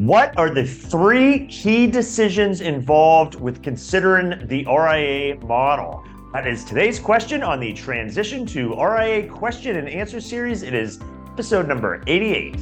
What are the three key decisions involved with considering the RIA model? That is today's question on the Transition to RIA question and answer series. It is episode number 88.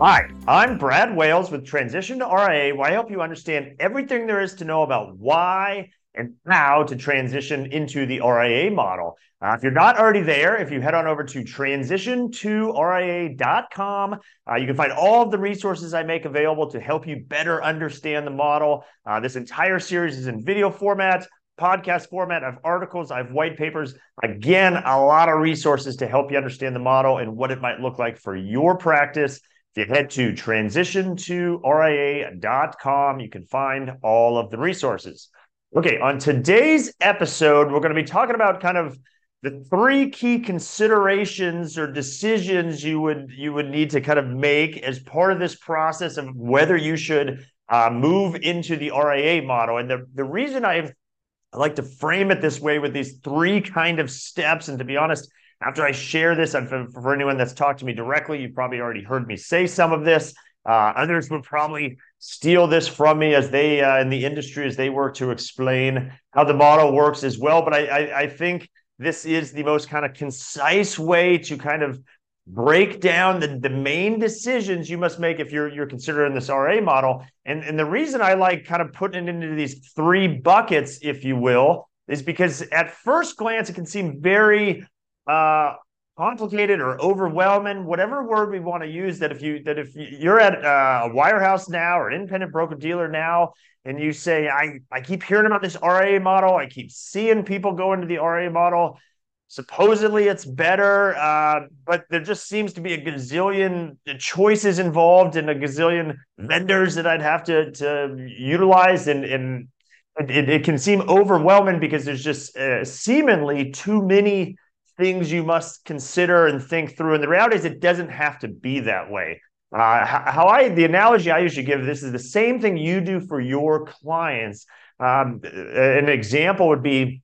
Hi, I'm Brad Wales with Transition to RIA, where I help you understand everything there is to know about why and how to transition into the RIA model. Uh, if you're not already there, if you head on over to transition2ria.com, uh, you can find all of the resources I make available to help you better understand the model. Uh, this entire series is in video format, podcast format. I have articles, I have white papers. Again, a lot of resources to help you understand the model and what it might look like for your practice. If you head to transition2ria.com, you can find all of the resources. Okay, on today's episode, we're going to be talking about kind of the three key considerations or decisions you would you would need to kind of make as part of this process of whether you should uh, move into the RIA model. And the, the reason I like to frame it this way with these three kind of steps, and to be honest, after I share this, and for, for anyone that's talked to me directly, you've probably already heard me say some of this. Uh, others would probably steal this from me as they uh, in the industry as they work to explain how the model works as well. But I, I, I think this is the most kind of concise way to kind of break down the, the main decisions you must make if you're you're considering this RA model. And, and the reason I like kind of putting it into these three buckets, if you will, is because at first glance it can seem very uh, complicated or overwhelming, whatever word we want to use. That if you that if you're at uh, a wirehouse now or an independent broker dealer now, and you say, I I keep hearing about this RA model, I keep seeing people go into the RA model. Supposedly it's better, uh, but there just seems to be a gazillion choices involved and a gazillion vendors that I'd have to to utilize, and and it, it can seem overwhelming because there's just uh, seemingly too many things you must consider and think through. And the reality is, it doesn't have to be that way. Uh, how I, the analogy I usually give this is the same thing you do for your clients. Um, an example would be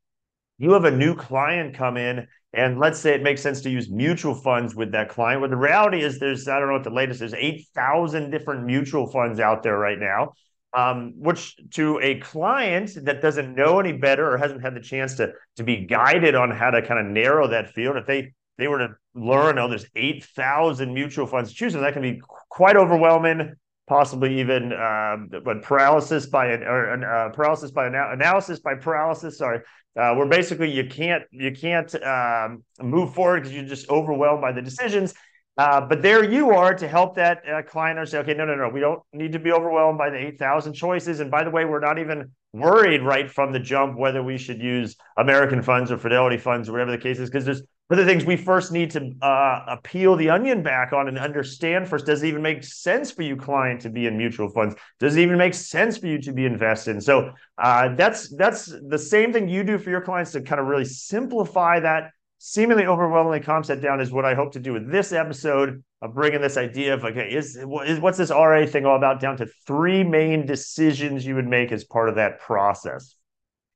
you have a new client come in, and let's say it makes sense to use mutual funds with that client. But the reality is, there's, I don't know what the latest is, 8,000 different mutual funds out there right now um, which to a client that doesn't know any better or hasn't had the chance to to be guided on how to kind of narrow that field, if they they were to learn, oh, there's eight thousand mutual funds to choose from, that can be quite overwhelming, possibly even uh, but paralysis by an or uh, paralysis by ana- analysis by paralysis. Sorry, uh, where basically you can't you can't um, move forward because you're just overwhelmed by the decisions. Uh, but there you are to help that uh, client say, okay, no, no, no, we don't need to be overwhelmed by the 8,000 choices. And by the way, we're not even worried right from the jump whether we should use American funds or Fidelity funds or whatever the case is, because there's other things we first need to uh, peel the onion back on and understand first. Does it even make sense for you, client, to be in mutual funds? Does it even make sense for you to be invested? And so uh, that's that's the same thing you do for your clients to kind of really simplify that seemingly overwhelmingly concept down is what I hope to do with this episode of bringing this idea of okay, is, is what's this RA thing all about down to three main decisions you would make as part of that process.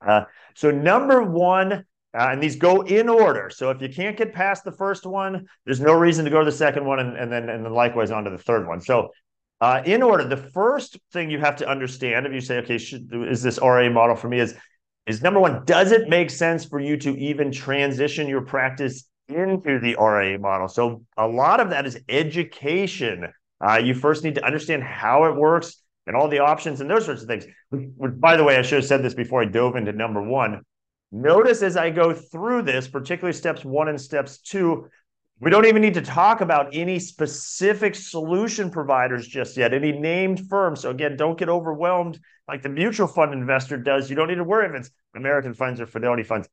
Uh, so number one, uh, and these go in order. So if you can't get past the first one, there's no reason to go to the second one, and, and then and then likewise on to the third one. So uh, in order, the first thing you have to understand if you say, okay, should, is this RA model for me? Is is number one, does it make sense for you to even transition your practice into the RIA model? So a lot of that is education. Uh, you first need to understand how it works and all the options and those sorts of things. By the way, I should have said this before I dove into number one. Notice as I go through this, particularly steps one and steps two, we don't even need to talk about any specific solution providers just yet, any named firms. So again, don't get overwhelmed like the mutual fund investor does. You don't need to worry if it's American funds or Fidelity funds.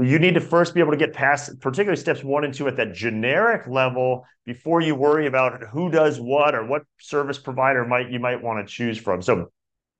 You need to first be able to get past, particularly steps one and two at that generic level before you worry about who does what or what service provider might you might want to choose from. So,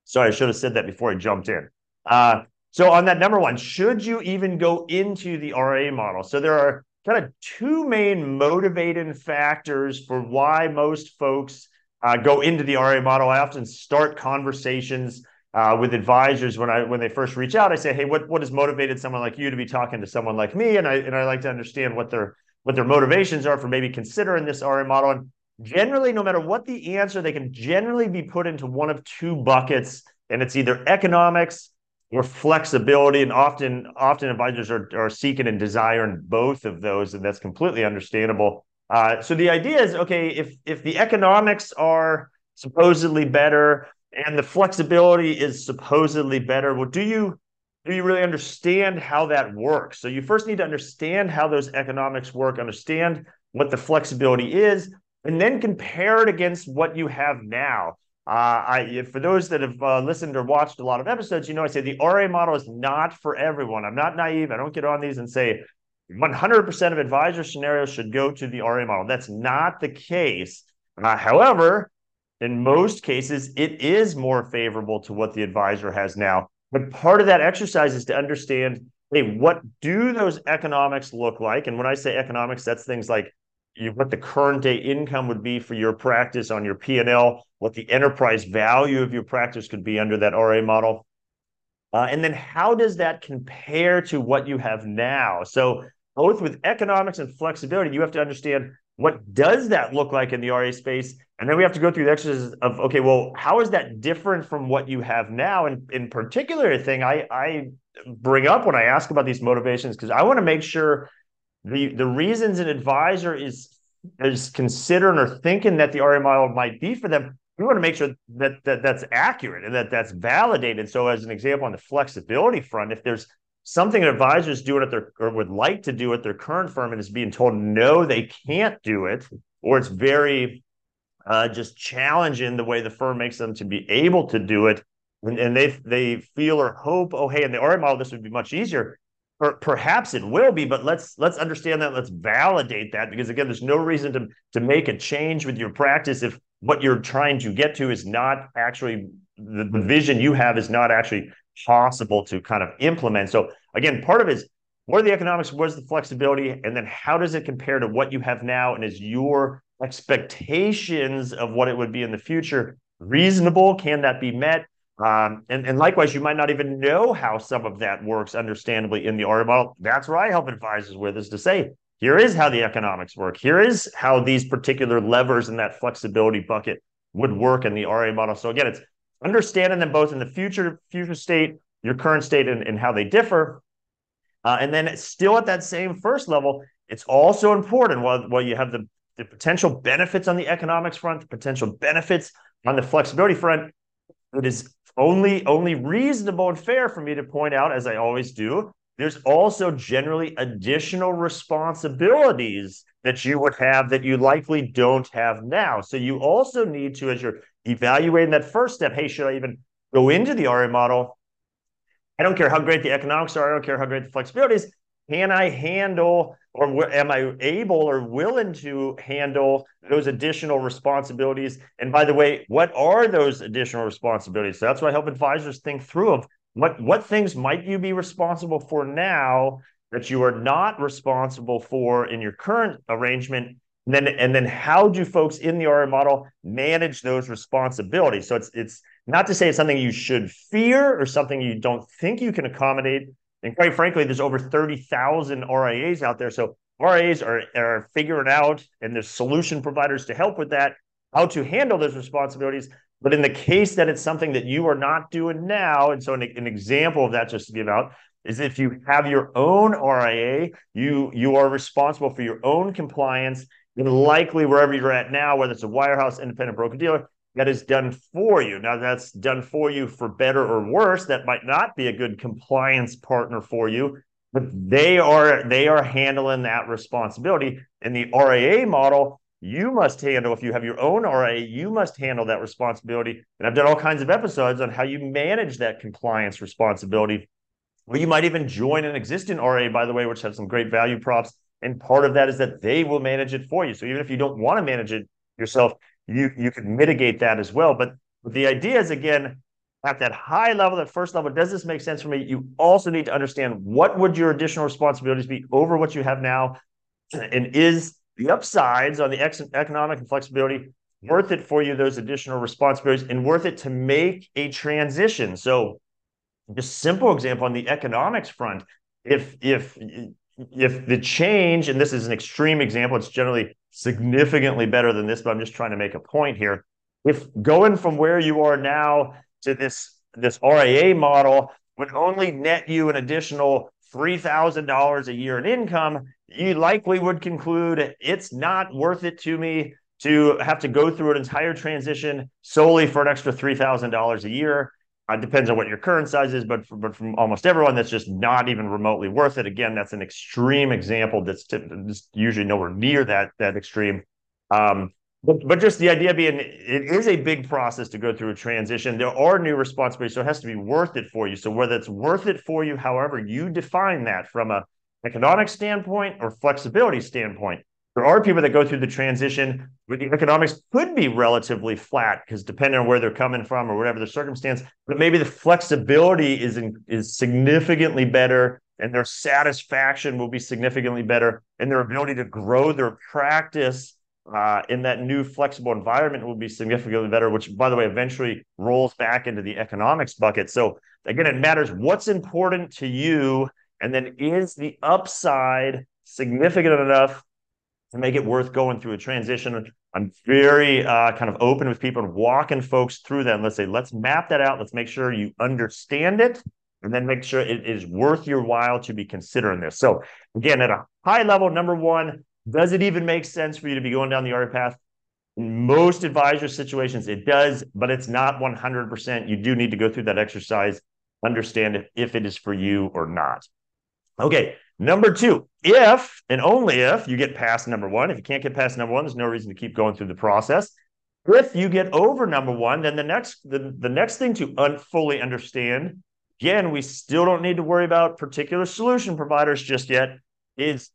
sorry, I should have said that before I jumped in. Uh, so on that number one, should you even go into the RA model? So there are kind of two main motivating factors for why most folks uh, go into the RA model. I often start conversations uh, with advisors when I when they first reach out. I say, hey, what what has motivated someone like you to be talking to someone like me? And I and I like to understand what their what their motivations are for maybe considering this RA model. And generally, no matter what the answer, they can generally be put into one of two buckets, and it's either economics or flexibility. And often, often advisors are, are seeking and desiring both of those, and that's completely understandable. Uh, so the idea is, okay, if if the economics are supposedly better and the flexibility is supposedly better, well, do you do you really understand how that works? So you first need to understand how those economics work, understand what the flexibility is, and then compare it against what you have now. Uh, I, for those that have uh, listened or watched a lot of episodes, you know I say the RA model is not for everyone. I'm not naive. I don't get on these and say 100% of advisor scenarios should go to the RA model. That's not the case. Uh, however, in most cases, it is more favorable to what the advisor has now. But part of that exercise is to understand, hey, what do those economics look like? And when I say economics, that's things like what the current day income would be for your practice on your P&L, what the enterprise value of your practice could be under that RA model. Uh, and then how does that compare to what you have now? So both with economics and flexibility, you have to understand what does that look like in the RA space? And then we have to go through the exercise of, okay, well, how is that different from what you have now? And in particular, thing I, I bring up when I ask about these motivations, because I want to make sure the, the reasons an advisor is, is considering or thinking that the RA model might be for them, we want to make sure that, that that's accurate and that that's validated. So as an example, on the flexibility front, if there's something advisors do it at their or would like to do at their current firm and is being told no they can't do it or it's very uh, just challenging the way the firm makes them to be able to do it and, and they they feel or hope oh hey in the RA model this would be much easier or perhaps it will be but let's let's understand that let's validate that because again there's no reason to to make a change with your practice if what you're trying to get to is not actually the, the hmm. vision you have is not actually possible to kind of implement. So again, part of it is what are the economics, where's the flexibility, and then how does it compare to what you have now, and is your expectations of what it would be in the future reasonable? Can that be met? Um, and, and likewise, you might not even know how some of that works, understandably, in the RA model. That's where I help advisors with is to say, here is how the economics work. Here is how these particular levers in that flexibility bucket would work in the RA model. So again, it's understanding them both in the future future state, your current state, and, and how they differ. Uh, and then still at that same first level, it's also important while, while you have the, the potential benefits on the economics front, the potential benefits on the flexibility front, it is only only reasonable and fair for me to point out, as I always do, there's also generally additional responsibilities that you would have that you likely don't have now. So you also need to, as you're evaluating that first step, hey, should I even go into the RA model? I don't care how great the economics are, I don't care how great the flexibility is. Can I handle or am I able or willing to handle those additional responsibilities? And by the way, what are those additional responsibilities? So that's why I help advisors think through of what what things might you be responsible for now that you are not responsible for in your current arrangement and then and then how do folks in the RA model manage those responsibilities so it's it's not to say it's something you should fear or something you don't think you can accommodate and quite frankly there's over 30,000 RIAs out there. So RIAs are are figuring out and there's solution providers to help with that how to handle those responsibilities. But in the case that it's something that you are not doing now, and so an, an example of that, just to give out, is if you have your own RIA, you you are responsible for your own compliance, and likely wherever you're at now, whether it's a wirehouse, independent broker dealer, that is done for you. Now that's done for you for better or worse. That might not be a good compliance partner for you, but they are they are handling that responsibility. In the RAA model, you must handle if you have your own RA, you must handle that responsibility. And I've done all kinds of episodes on how you manage that compliance responsibility. Or you might even join an existing RA, by the way, which has some great value props. And part of that is that they will manage it for you. So even if you don't want to manage it yourself, you you can mitigate that as well. But the idea is again, at that high level, that first level, does this make sense for me? You also need to understand what would your additional responsibilities be over what you have now, and is the upsides on the ex- economic and flexibility worth it for you, those additional responsibilities, and worth it to make a transition. So, just simple example on the economics front, if if if the change, and this is an extreme example, it's generally significantly better than this, but I'm just trying to make a point here. If going from where you are now to this this RIA model would only net you an additional $3,000 a year in income, you likely would conclude it's not worth it to me to have to go through an entire transition solely for an extra $3,000 a year. It depends on what your current size is, but, for, but from almost everyone, that's just not even remotely worth it. Again, that's an extreme example that's just usually nowhere near that, that extreme. Um, but, but just the idea being, it is a big process to go through a transition. There are new responsibilities, so it has to be worth it for you. So whether it's worth it for you, however you define that from a economic standpoint or flexibility standpoint, there are people that go through the transition where the economics could be relatively flat because depending on where they're coming from or whatever the circumstance, but maybe the flexibility is in, is significantly better and their satisfaction will be significantly better and their ability to grow their practice uh, in that new flexible environment will be significantly better, which, by the way, eventually rolls back into the economics bucket. So, again, it matters what's important to you. And then is the upside significant enough to make it worth going through a transition? I'm very uh, kind of open with people and walking folks through that. let's say, let's map that out. Let's make sure you understand it and then make sure it is worth your while to be considering this. So, again, at a high level, number one, does it even make sense for you to be going down the RIA path? In most advisor situations, it does, but it's not 100%. You do need to go through that exercise, understand if it is for you or not. Okay, number two, if and only if you get past number one, if you can't get past number one, there's no reason to keep going through the process. If you get over number one, then the next the, the next thing to un- fully understand, again, we still don't need to worry about particular solution providers just yet, is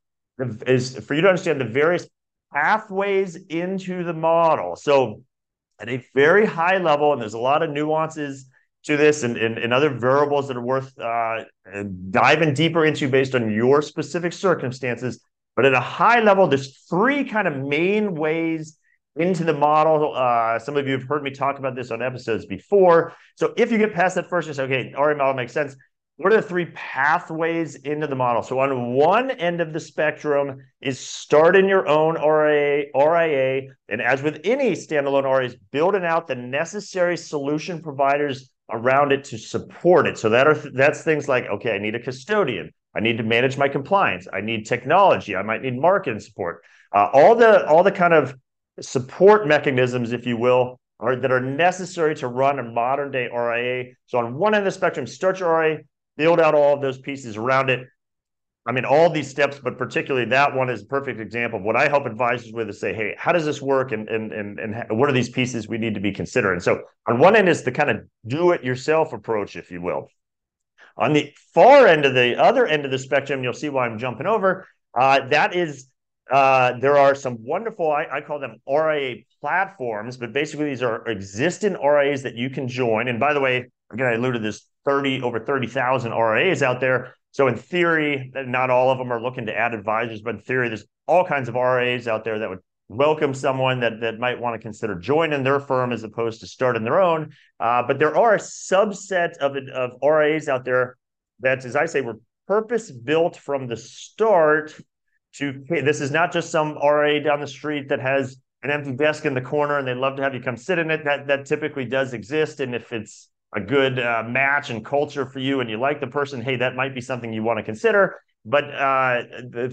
is for you to understand the various pathways into the model. So, at a very high level, and there's a lot of nuances to this and, and, and other variables that are worth uh, diving deeper into based on your specific circumstances. But at a high level, there's three kind of main ways into the model. Uh, some of you have heard me talk about this on episodes before. So if you get past that first, you say, okay, RA model makes sense what are the three pathways into the model? So on one end of the spectrum is starting your own RIA, RIA, and as with any standalone RIA, is building out the necessary solution providers around it to support it. So that are that's things like okay, I need a custodian, I need to manage my compliance, I need technology, I might need marketing support, uh, all the all the kind of support mechanisms, if you will, are that are necessary to run a modern day RIA. So on one end of the spectrum, start your RIA, build out all of those pieces around it. I mean, all these steps, but particularly that one is a perfect example of what I help advisors with is say, hey, how does this work? And, and, and, and what are these pieces we need to be considering? So on one end is the kind of do it yourself approach, if you will. On the far end of the other end of the spectrum, you'll see why I'm jumping over. Uh, that is, uh, there are some wonderful, I, I call them RIA platforms, but basically these are existing RIAs that you can join. And by the way, again, I alluded to this 30 over 30,000 RIAs out there. So in theory, not all of them are looking to add advisors, but in theory, there's all kinds of RAs out there that would welcome someone that that might want to consider joining their firm as opposed to starting their own. Uh, but there are a subset of of RIAs out there that, as I say, were purpose built from the start. To this is not just some RIA down the street that has an empty desk in the corner and they'd love to have you come sit in it. That that typically does exist, and if it's a good uh, match and culture for you and you like the person, hey, that might be something you want to consider. But uh,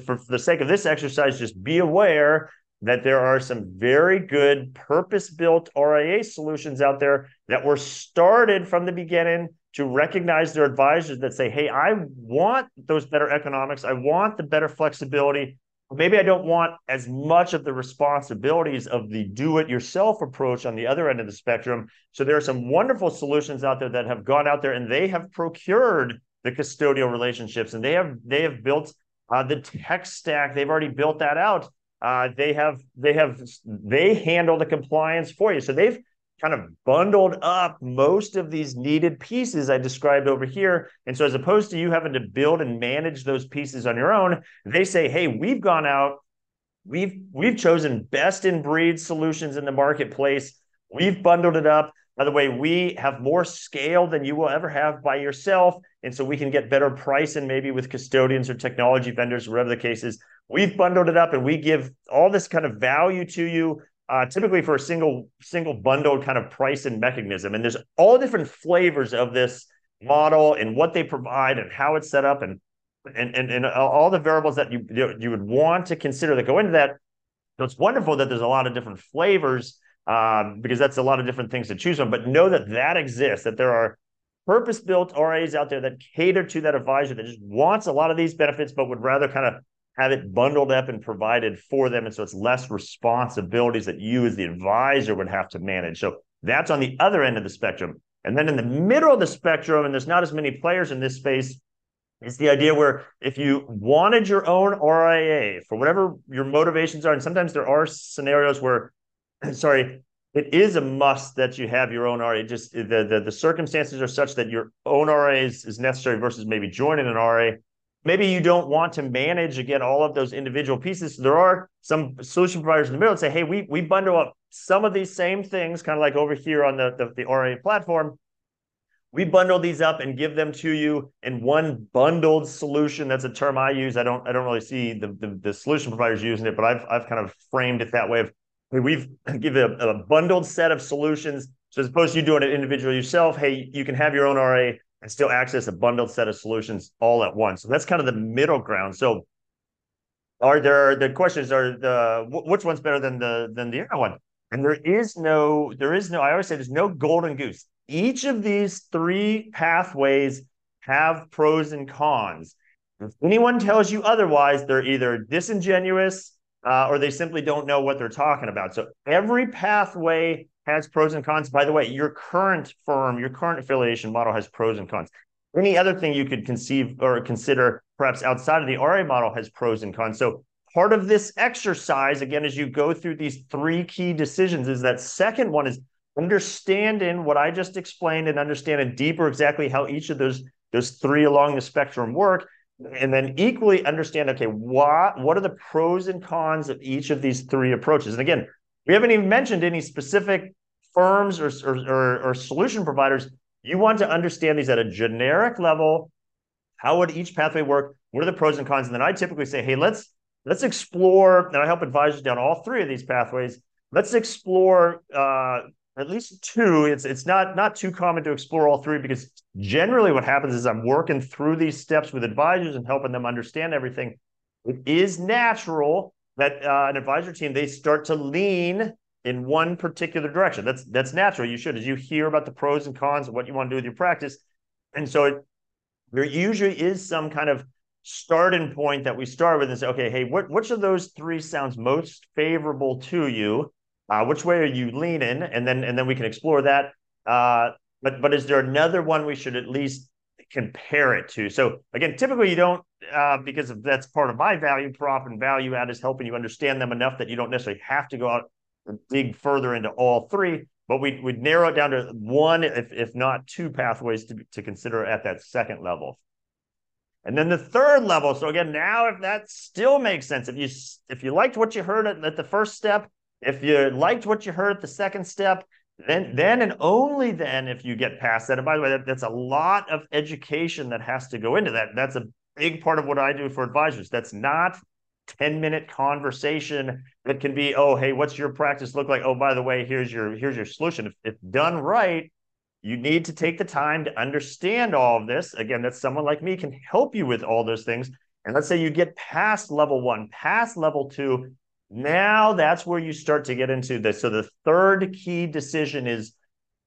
for, for the sake of this exercise, just be aware that there are some very good purpose built RIA solutions out there that were started from the beginning to recognize their advisors that say, hey, I want those better economics. I want the better flexibility maybe I don't want as much of the responsibilities of the do it yourself approach on the other end of the spectrum. So there are some wonderful solutions out there that have gone out there and they have procured the custodial relationships and they have they have built uh, the tech stack. They've already built that out. Uh, they have they have they handle the compliance for you. So they've kind of bundled up most of these needed pieces I described over here. And so, as opposed to you having to build and manage those pieces on your own, they say, hey, we've gone out we've we've chosen best in breed solutions in the marketplace. We've bundled it up. By the way, we have more scale than you will ever have by yourself. And so we can get better pricing maybe with custodians or technology vendors, whatever the case is. We've bundled it up and we give all this kind of value to you, uh, typically for a single single bundled kind of pricing mechanism. And there's all different flavors of this model and what they provide and how it's set up and and and, and all the variables that you you would want to consider that go into that. So it's wonderful that there's a lot of different flavors um, because that's a lot of different things to choose from. But know that that exists, that there are purpose built RAs out there that cater to that advisor that just wants a lot of these benefits, but would rather kind of have it bundled up and provided for them. And so it's less responsibilities that you as the advisor would have to manage. So that's on the other end of the spectrum. And then in the middle of the spectrum, and there's not as many players in this space, is the idea where if you wanted your own RIA for whatever your motivations are, and sometimes there are scenarios where sorry, it is a must that you have your own RA. Just the, the, the circumstances are such that your own RA is, is necessary versus maybe joining an RA. Maybe you don't want to manage again all of those individual pieces. There are some solution providers in the middle that say, hey, we we bundle up some of these same things, kind of like over here on the, the, the RA platform. We bundle these up and give them to you in one bundled solution. That's a term I use. I don't I don't really see the, the, the solution providers using it, but I've I've kind of framed it that way of we've give a, a bundled set of solutions. So as opposed to you doing it individually yourself, hey, you can have your own RA and still access a bundled set of solutions all at once. So that's kind of the middle ground. So are there the questions are the which one's better than the than the other one? And there is no, there is no, I always say there's no golden goose. Each of these three pathways have pros and cons. If anyone tells you otherwise, they're either disingenuous uh, or they simply don't know what they're talking about. So every pathway has pros and cons. By the way, your current firm, your current affiliation model has pros and cons. Any other thing you could conceive or consider, perhaps outside of the RA model, has pros and cons. So part of this exercise, again, as you go through these three key decisions, is that second one is understanding what I just explained and understanding deeper exactly how each of those those three along the spectrum work and then equally understand okay what what are the pros and cons of each of these three approaches and again we haven't even mentioned any specific firms or, or, or, solution providers you want to understand these at a generic level how would each pathway work what are the pros and cons and then i typically say hey let's let's explore and i help advisors down all three of these pathways let's explore uh, at least two. It's it's not not too common to explore all three because generally what happens is I'm working through these steps with advisors and helping them understand everything. It is natural that uh, an advisor team they start to lean in one particular direction. That's that's natural. You should as you hear about the pros and cons of what you want to do with your practice, and so it, there usually is some kind of starting point that we start with and say, okay, hey, what which of those three sounds most favorable to you? Uh, which way are you leaning? And then and then we can explore that. Uh, but but is there another one we should at least compare it to? So again, typically you don't uh, because that's part of my value prop and value add is helping you understand them enough that you don't necessarily have to go out and dig further into all three. But we would narrow it down to one, if if not two pathways to to consider at that second level. And then the third level. So again, now if that still makes sense, if you if you liked what you heard at, at the first step, if you liked what you heard at the second step, then then and only then if you get past that. And by the way, that, that's a lot of education that has to go into that. That's a big part of what I do for advisors. That's not 10 minute conversation that can be, oh, hey, what's your practice look like? Oh, by the way, here's your here's your solution. If, if done right, you need to take the time to understand all of this. Again, that someone like me can help you with all those things. And let's say you get past level one, past level two, now that's where you start to get into this. So the third key decision is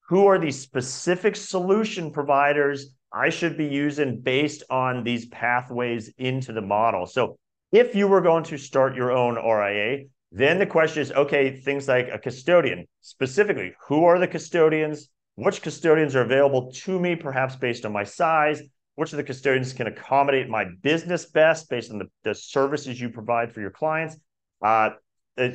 who are these specific solution providers I should be using based on these pathways into the model. So if you were going to start your own RIA, then the question is okay, things like a custodian, specifically, who are the custodians? Which custodians are available to me, perhaps based on my size? Which of the custodians can accommodate my business best based on the, the services you provide for your clients? Uh,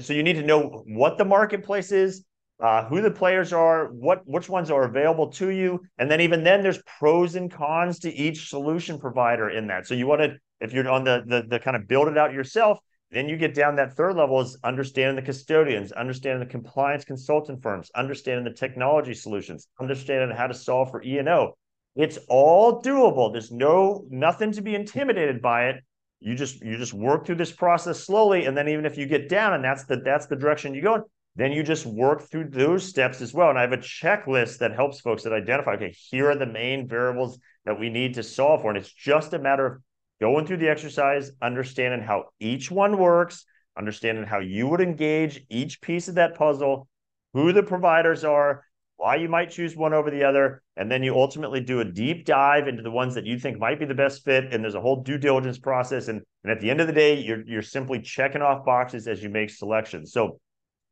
so you need to know what the marketplace is, uh, who the players are, what which ones are available to you, and then even then there's pros and cons to each solution provider in that. So you want to, if you're on the the, the kind of build it out yourself, then you get down that third level is understanding the custodians, understanding the compliance consultant firms, understanding the technology solutions, understanding how to solve for E&O. It's all doable. There's no nothing to be intimidated by it. You just you just work through this process slowly, and then even if you get down and that's the that's the direction you go then you just work through those steps as well. And I have a checklist that helps folks that identify, okay, here are the main variables that we need to solve for. And it's just a matter of going through the exercise, understanding how each one works, understanding how you would engage each piece of that puzzle, who the providers are, why you might choose one over the other, and then you ultimately do a deep dive into the ones that you think might be the best fit. And there's a whole due diligence process. And, and at the end of the day, you're, you're simply checking off boxes as you make selections. So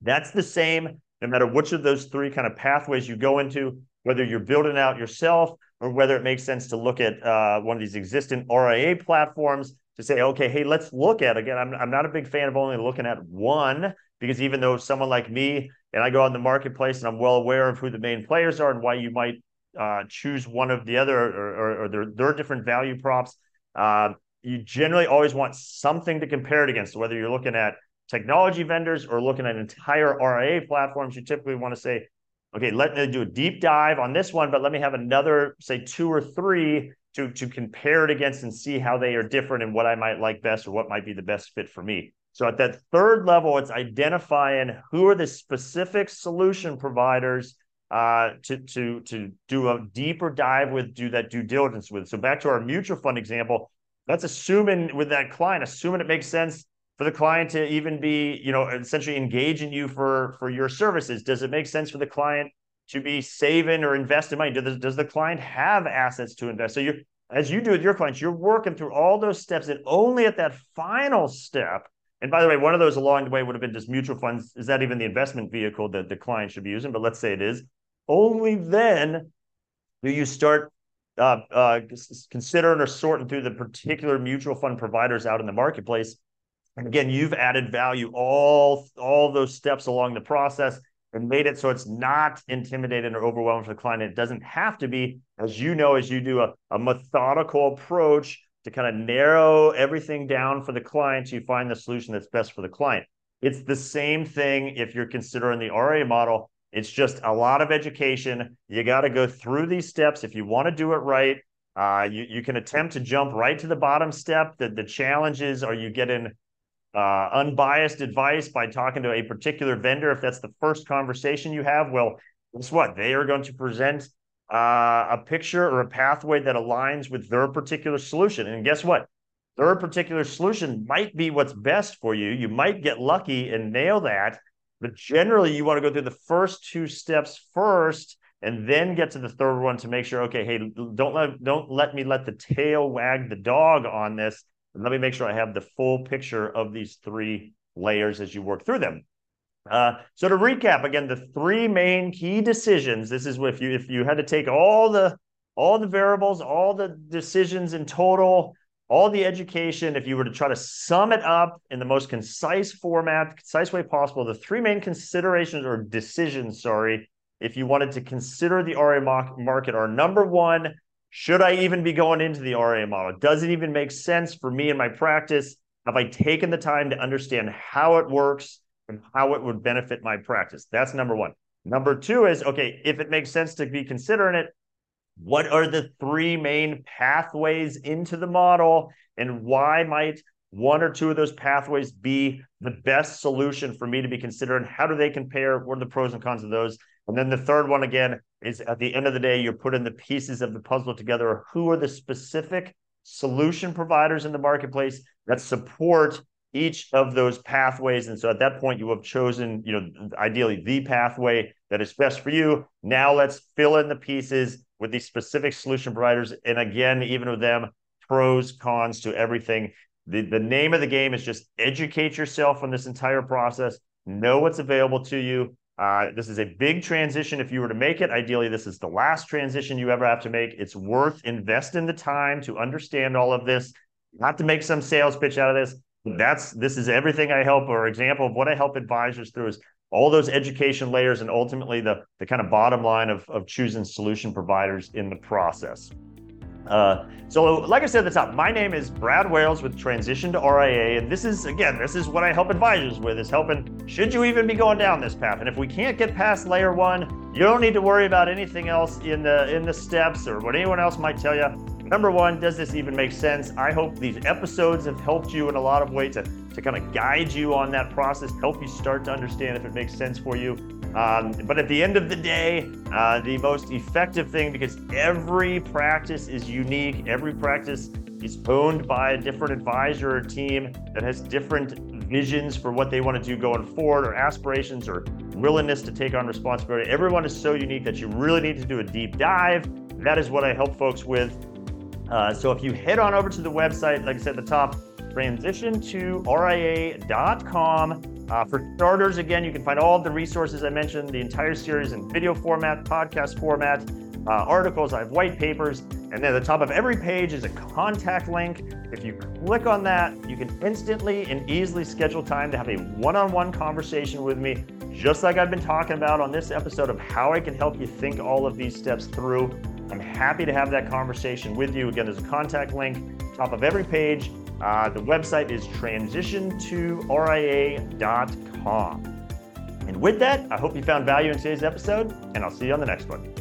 that's the same no matter which of those three kind of pathways you go into, whether you're building out yourself or whether it makes sense to look at uh, one of these existing RIA platforms to say, okay, hey, let's look at again. I'm I'm not a big fan of only looking at one because even though someone like me and I go in the marketplace and I'm well aware of who the main players are and why you might uh, choose one of the other or, or, or their, their different value props, uh, you generally always want something to compare it against. Whether you're looking at technology vendors or looking at entire RIA platforms, you typically want to say, okay, let me do a deep dive on this one, but let me have another, say, two or three to, to compare it against and see how they are different and what I might like best or what might be the best fit for me. So at that third level, it's identifying who are the specific solution providers uh, to to to do a deeper dive with, do that due diligence with. So back to our mutual fund example, that's assuming with that client, assuming it makes sense for the client to even be, you know, essentially engaging you for for your services? Does it make sense for the client to be saving or investing money? Does, does the client have assets to invest? So you, as you do with your clients, you're working through all those steps, and only at that final step. And by the way, one of those along the way would have been just mutual funds. Is that even the investment vehicle that the client should be using? But let's say it is. Only then do you start uh, uh, considering or sorting through the particular mutual fund providers out in the marketplace and again, you've added value all all those steps along the process and made it so it's not intimidating or overwhelming for the client. It doesn't have to be, as you know, as you do a, a methodical approach to kind of narrow everything down for the client, you find the solution that's best for the client. It's the same thing if you're considering the RA model. It's just a lot of education. You got to go through these steps if you want to do it right. Uh, you, you can attempt to jump right to the bottom step. The, the challenge is, are you getting uh, unbiased advice by talking to a particular vendor, if that's the first conversation you have, well, guess what? They are going to present uh, a picture or a pathway that aligns with their particular solution. And guess what? Their particular solution might be what's best for you. You might get lucky and nail that. But generally, you want to go through the first two steps first and then get to the third one to make sure okay hey don't let don't let me let the tail wag the dog on this let me make sure I have the full picture of these three layers as you work through them. Uh, so to recap again, the three main key decisions. This is if you if you had to take all the all the variables, all the decisions in total, all the education. If you were to try to sum it up in the most concise format, concise way possible, the three main considerations or decisions, sorry, if you wanted to consider the RA market are number one, should I even be going into the RA model? Does it even make sense for me in my practice? Have I taken the time to understand how it works and how it would benefit my practice? That's number one. Number two is okay, if it makes sense to be considering it, what are the three main pathways into the model and why might one or two of those pathways be the best solution for me to be considering? How do they compare? What are the pros and cons of those? And then the third one again is at the end of the day, you're putting the pieces of the puzzle together. Who are the specific solution providers in the marketplace that support each of those pathways? And so at that point, you have chosen, you know, ideally the pathway that is best for you. Now let's fill in the pieces with these specific solution providers. And again, even with them, pros, cons to everything. The, the name of the game is just educate yourself on this entire process, know what's available to you, uh, this is a big transition if you were to make it. Ideally, this is the last transition you ever have to make. It's worth investing the time to understand all of this, not to make some sales pitch out of this. That's this is everything I help or example of what I help advisors through is all those education layers and ultimately the, the kind of bottom line of, of choosing solution providers in the process. Uh, so, like I said at the top, my name is Brad Wales with Transition to RIA, and this is again, this is what I help advisors with: is helping. Should you even be going down this path? And if we can't get past layer one, you don't need to worry about anything else in the in the steps or what anyone else might tell you. Number one, does this even make sense? I hope these episodes have helped you in a lot of ways to, to kind of guide you on that process, help you start to understand if it makes sense for you. Um, but at the end of the day, uh, the most effective thing, because every practice is unique, every practice is owned by a different advisor or team that has different visions for what they want to do going forward, or aspirations, or willingness to take on responsibility. Everyone is so unique that you really need to do a deep dive. That is what I help folks with. Uh, so if you head on over to the website, like I said at the top, transition to RIA.com. Uh, for starters, again, you can find all the resources I mentioned, the entire series in video format, podcast format, uh, articles, I have white papers, and then at the top of every page is a contact link. If you click on that, you can instantly and easily schedule time to have a one on one conversation with me, just like I've been talking about on this episode of how I can help you think all of these steps through. I'm happy to have that conversation with you. Again, there's a contact link top of every page. Uh, the website is transition2ria.com. And with that, I hope you found value in today's episode, and I'll see you on the next one.